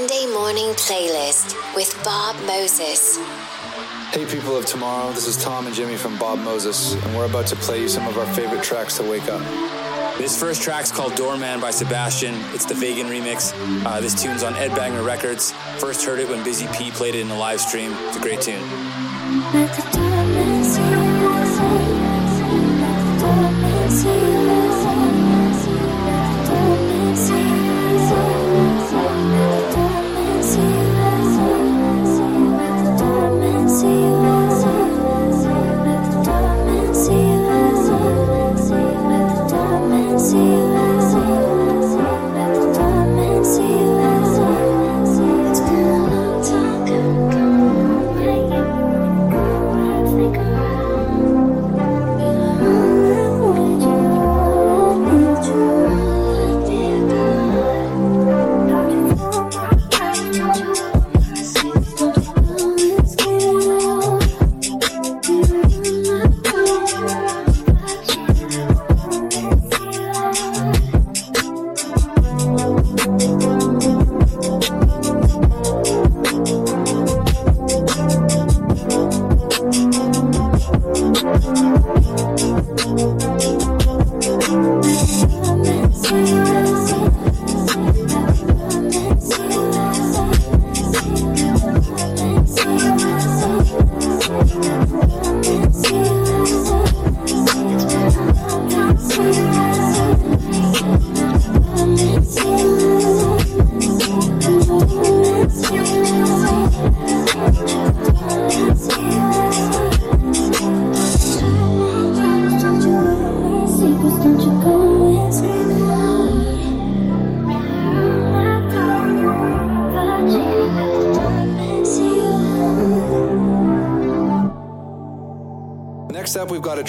Monday morning playlist with Bob Moses. Hey, people of tomorrow, this is Tom and Jimmy from Bob Moses, and we're about to play you some of our favorite tracks to wake up. This first track's called Doorman by Sebastian. It's the Vegan remix. Uh, this tune's on Ed Banger Records. First heard it when Busy P played it in the live stream. It's a great tune.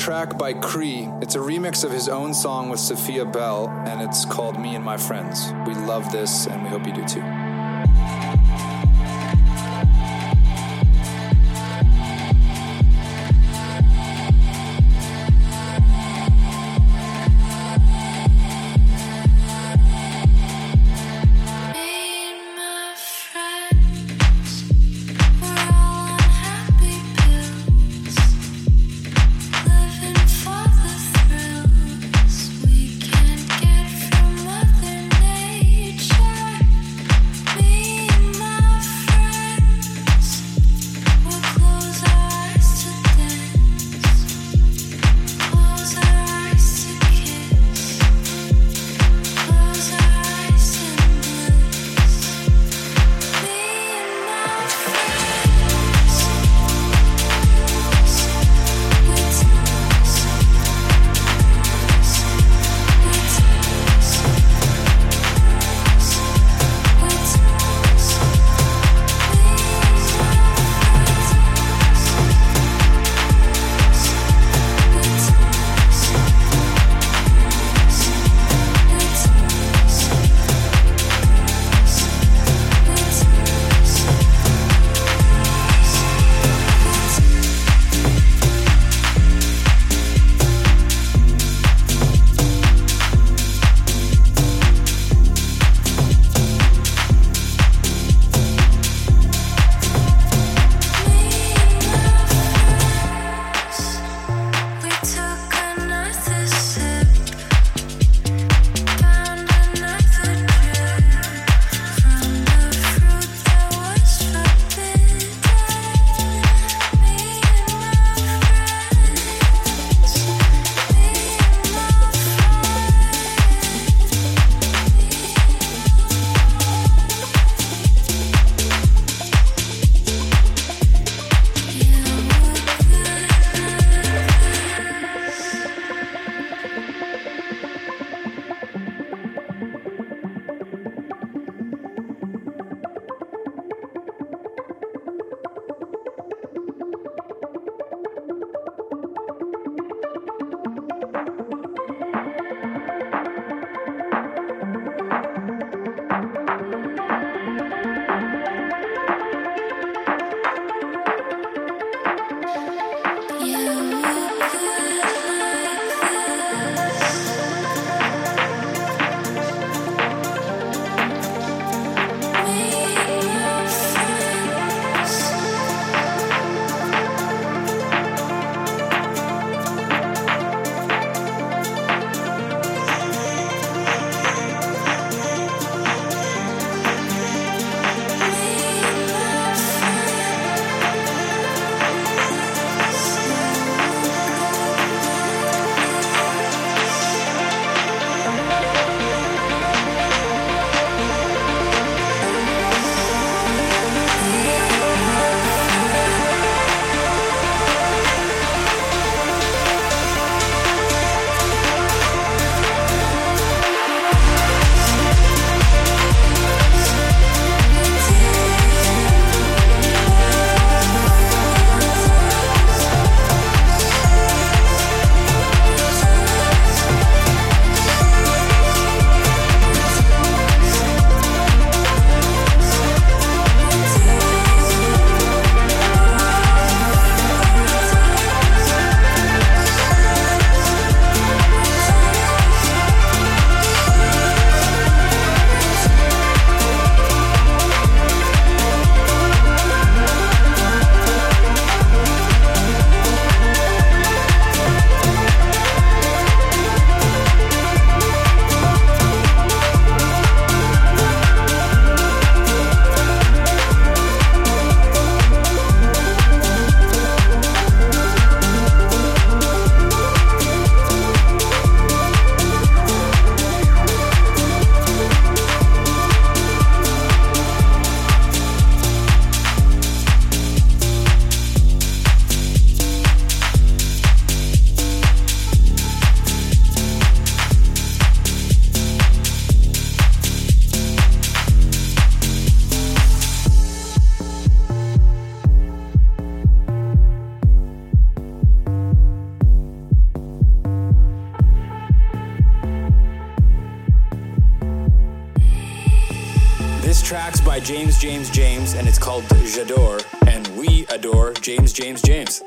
Track by Cree. It's a remix of his own song with Sophia Bell, and it's called Me and My Friends. We love this, and we hope you do too. By James James James, and it's called J'adore, and we adore James James James.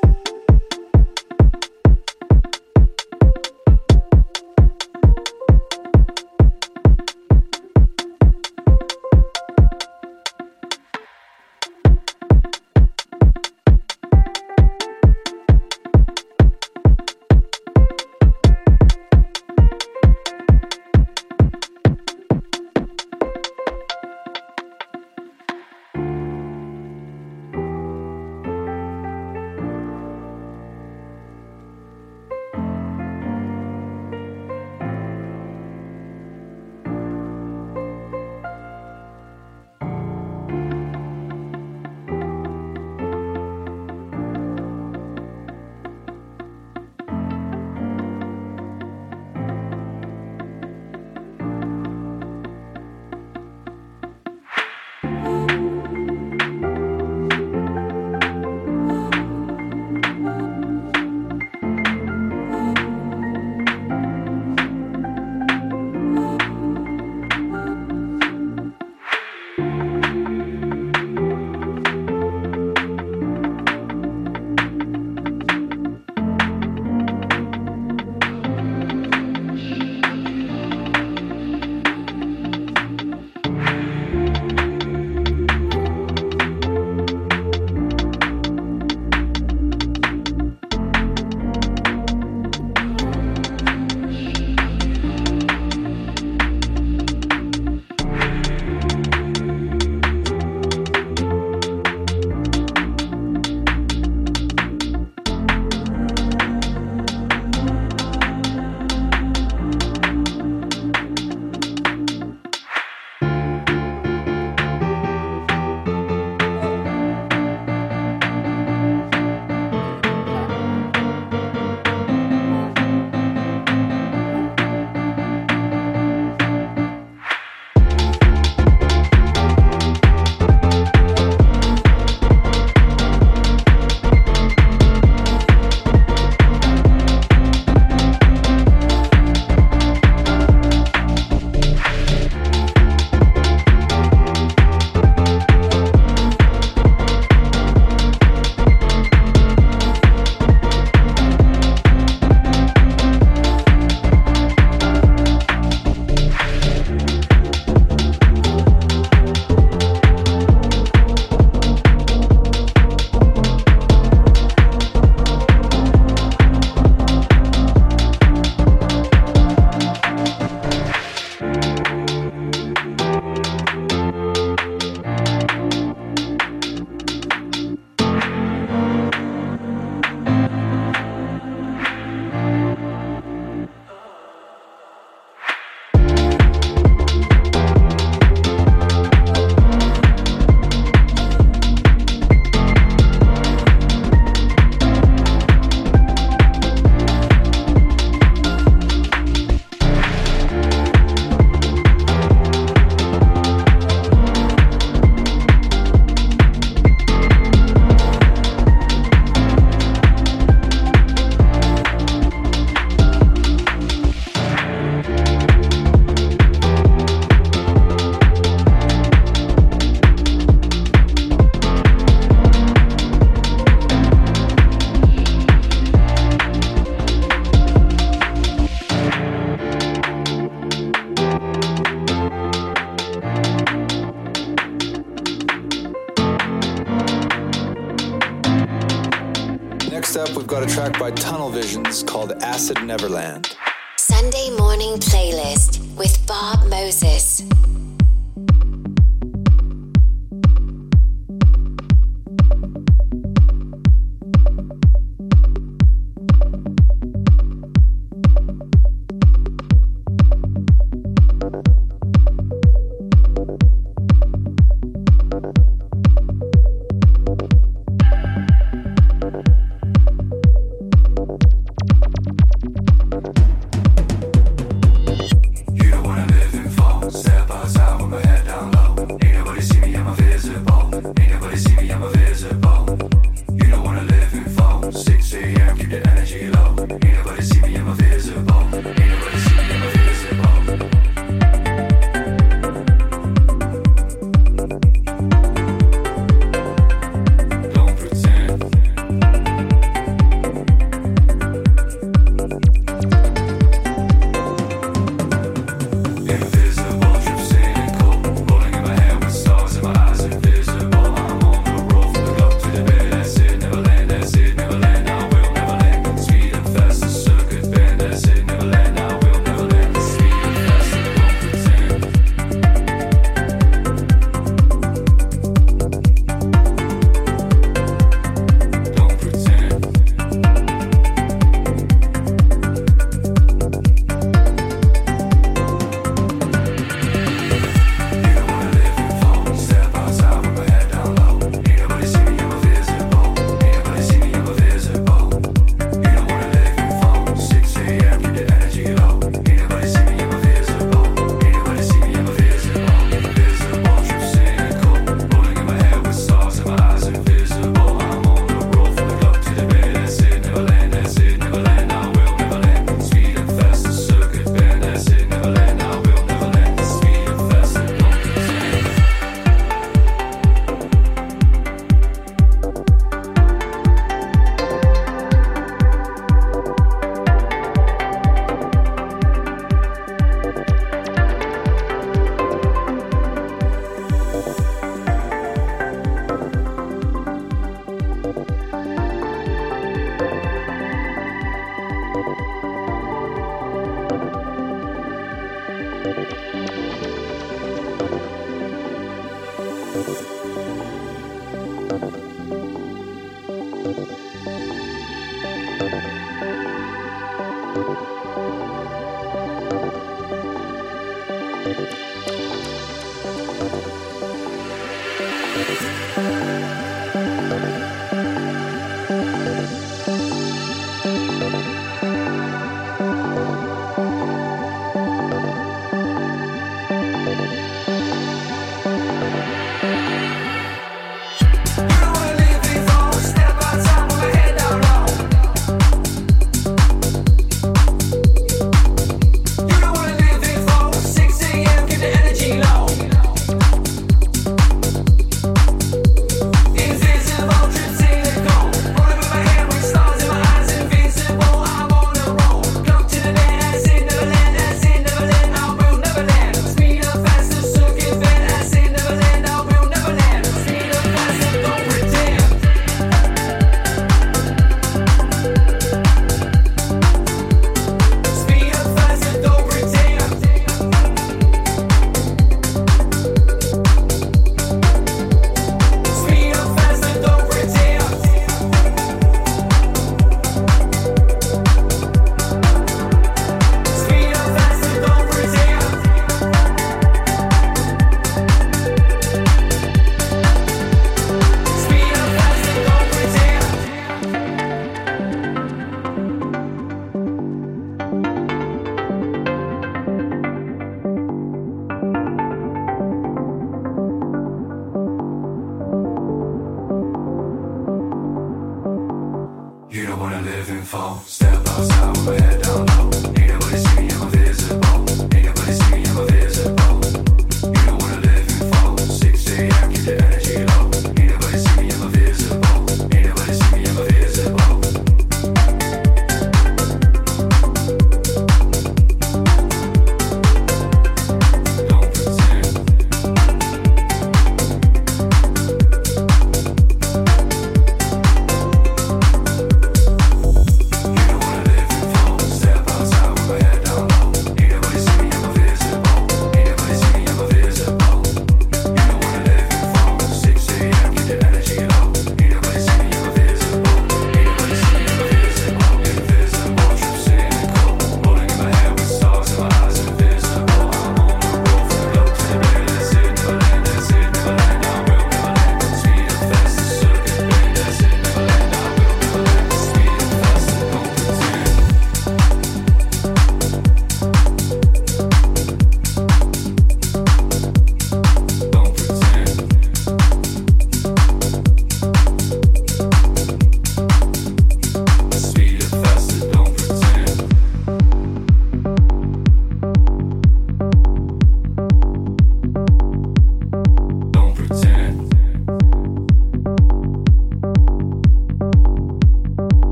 Neverland.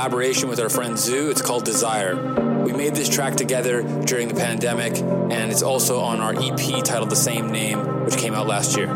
Collaboration with our friend ZHU. It's called Desire. We made this track together during the pandemic, and it's also on our EP titled the same name, which came out last year.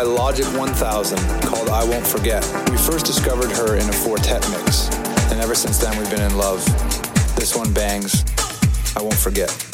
By Logic 1000 called I Won't Forget. We first discovered her in a Four Tet mix, and ever since then we've been in love. This one bangs. I won't forget.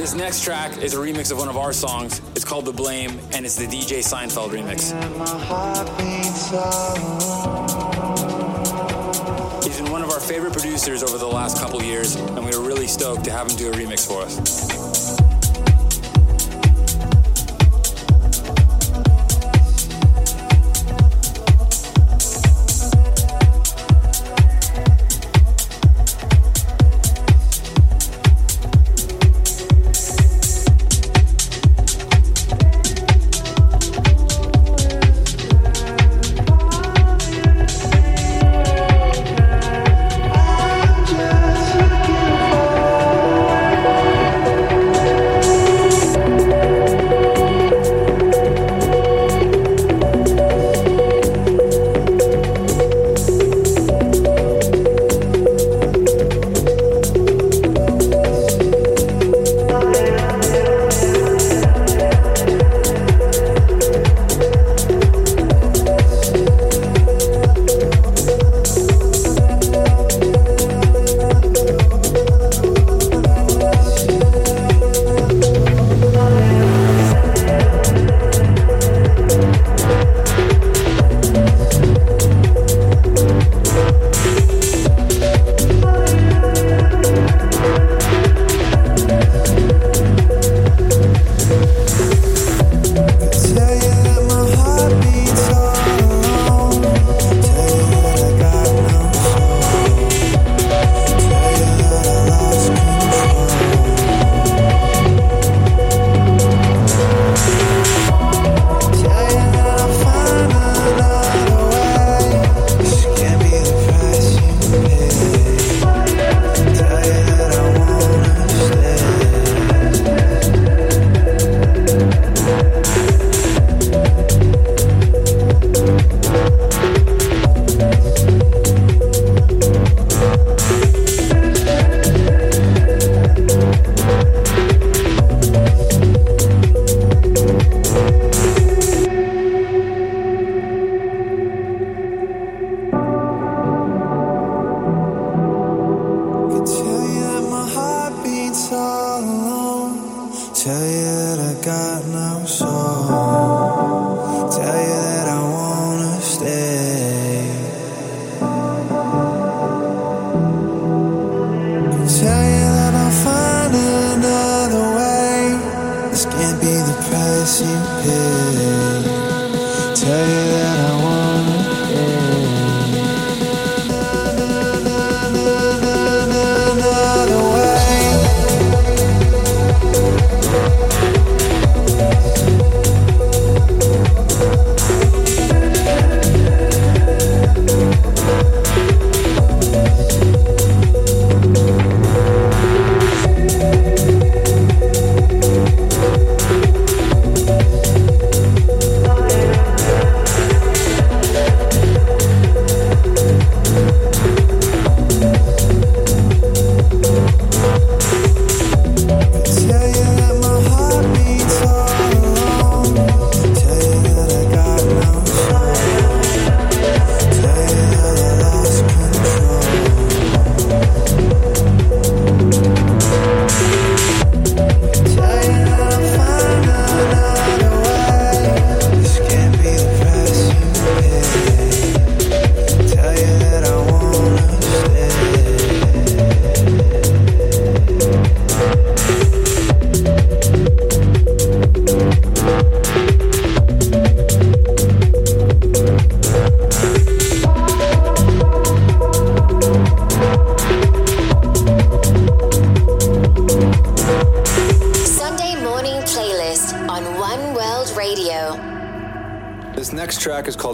Is a remix of one of our songs. It's called The Blame, and it's the DJ Seinfeld remix. He's been one of our favorite producers over the last couple years, and we were really stoked to have him do a remix for us.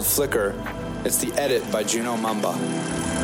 Flickr. It's the edit by Juno Mamba.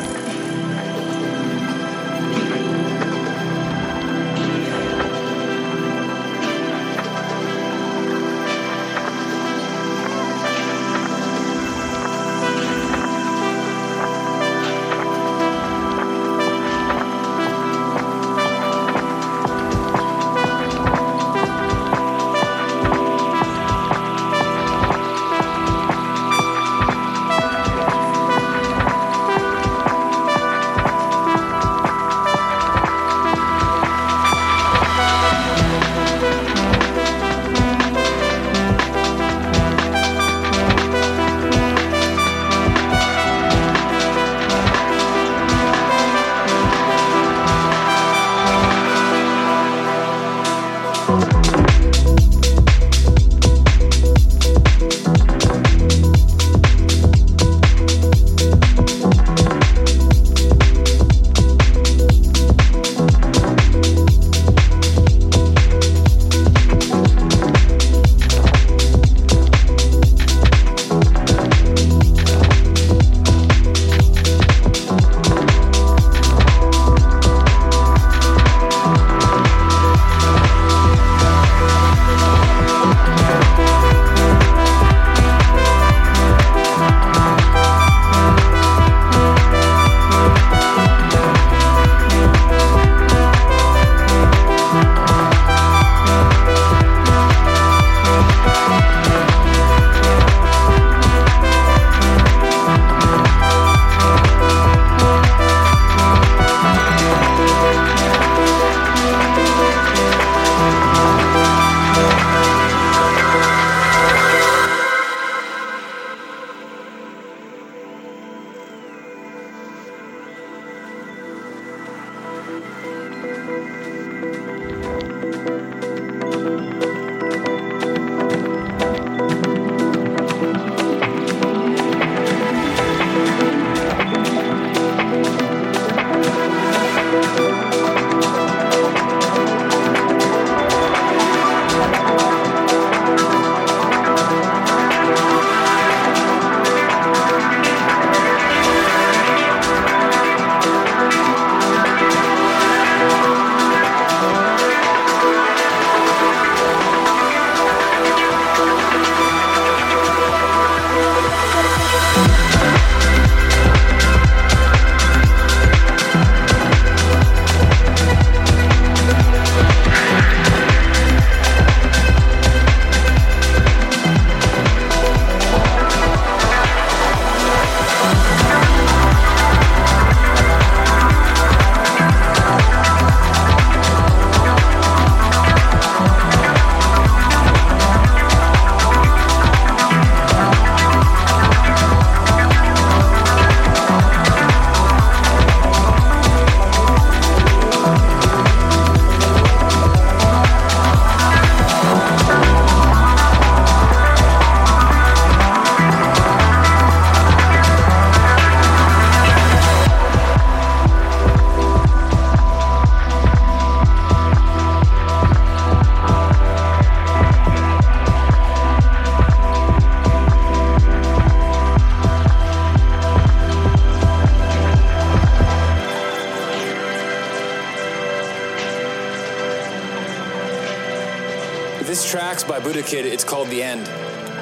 This track's by Buddha Kid. It's called The End.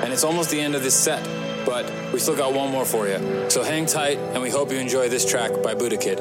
And it's almost the end of this set, but we still got one more for you. So hang tight, and we hope you enjoy this track by Buddha Kid.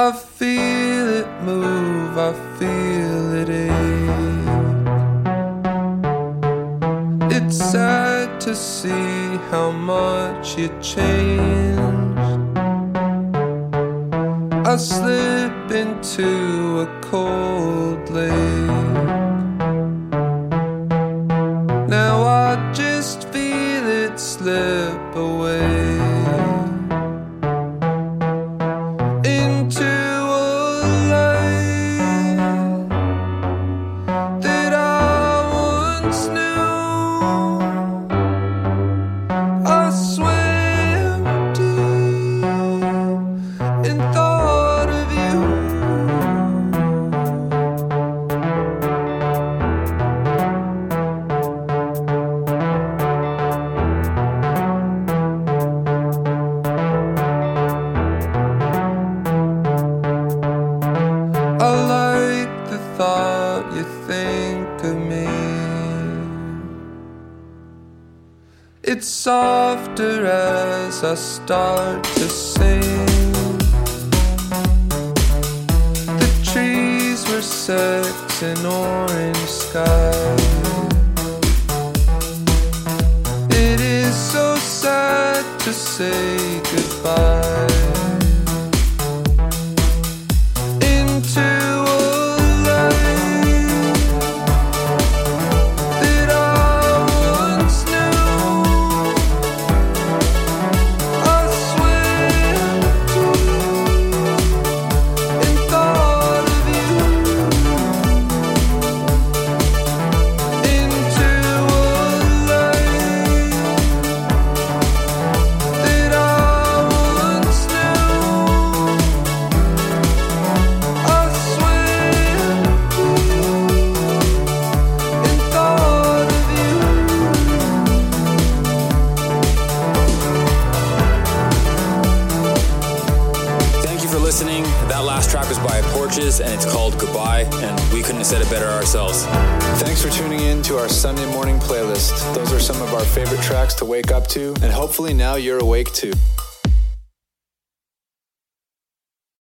I feel it move, I feel it ache. It's sad to see how much you changed. I slip into a cold lake. It's softer as I start to sing. The trees were set in orange sky. It is so sad to say goodbye playlist. Those are some of our favorite tracks to wake up to, and hopefully now you're awake too.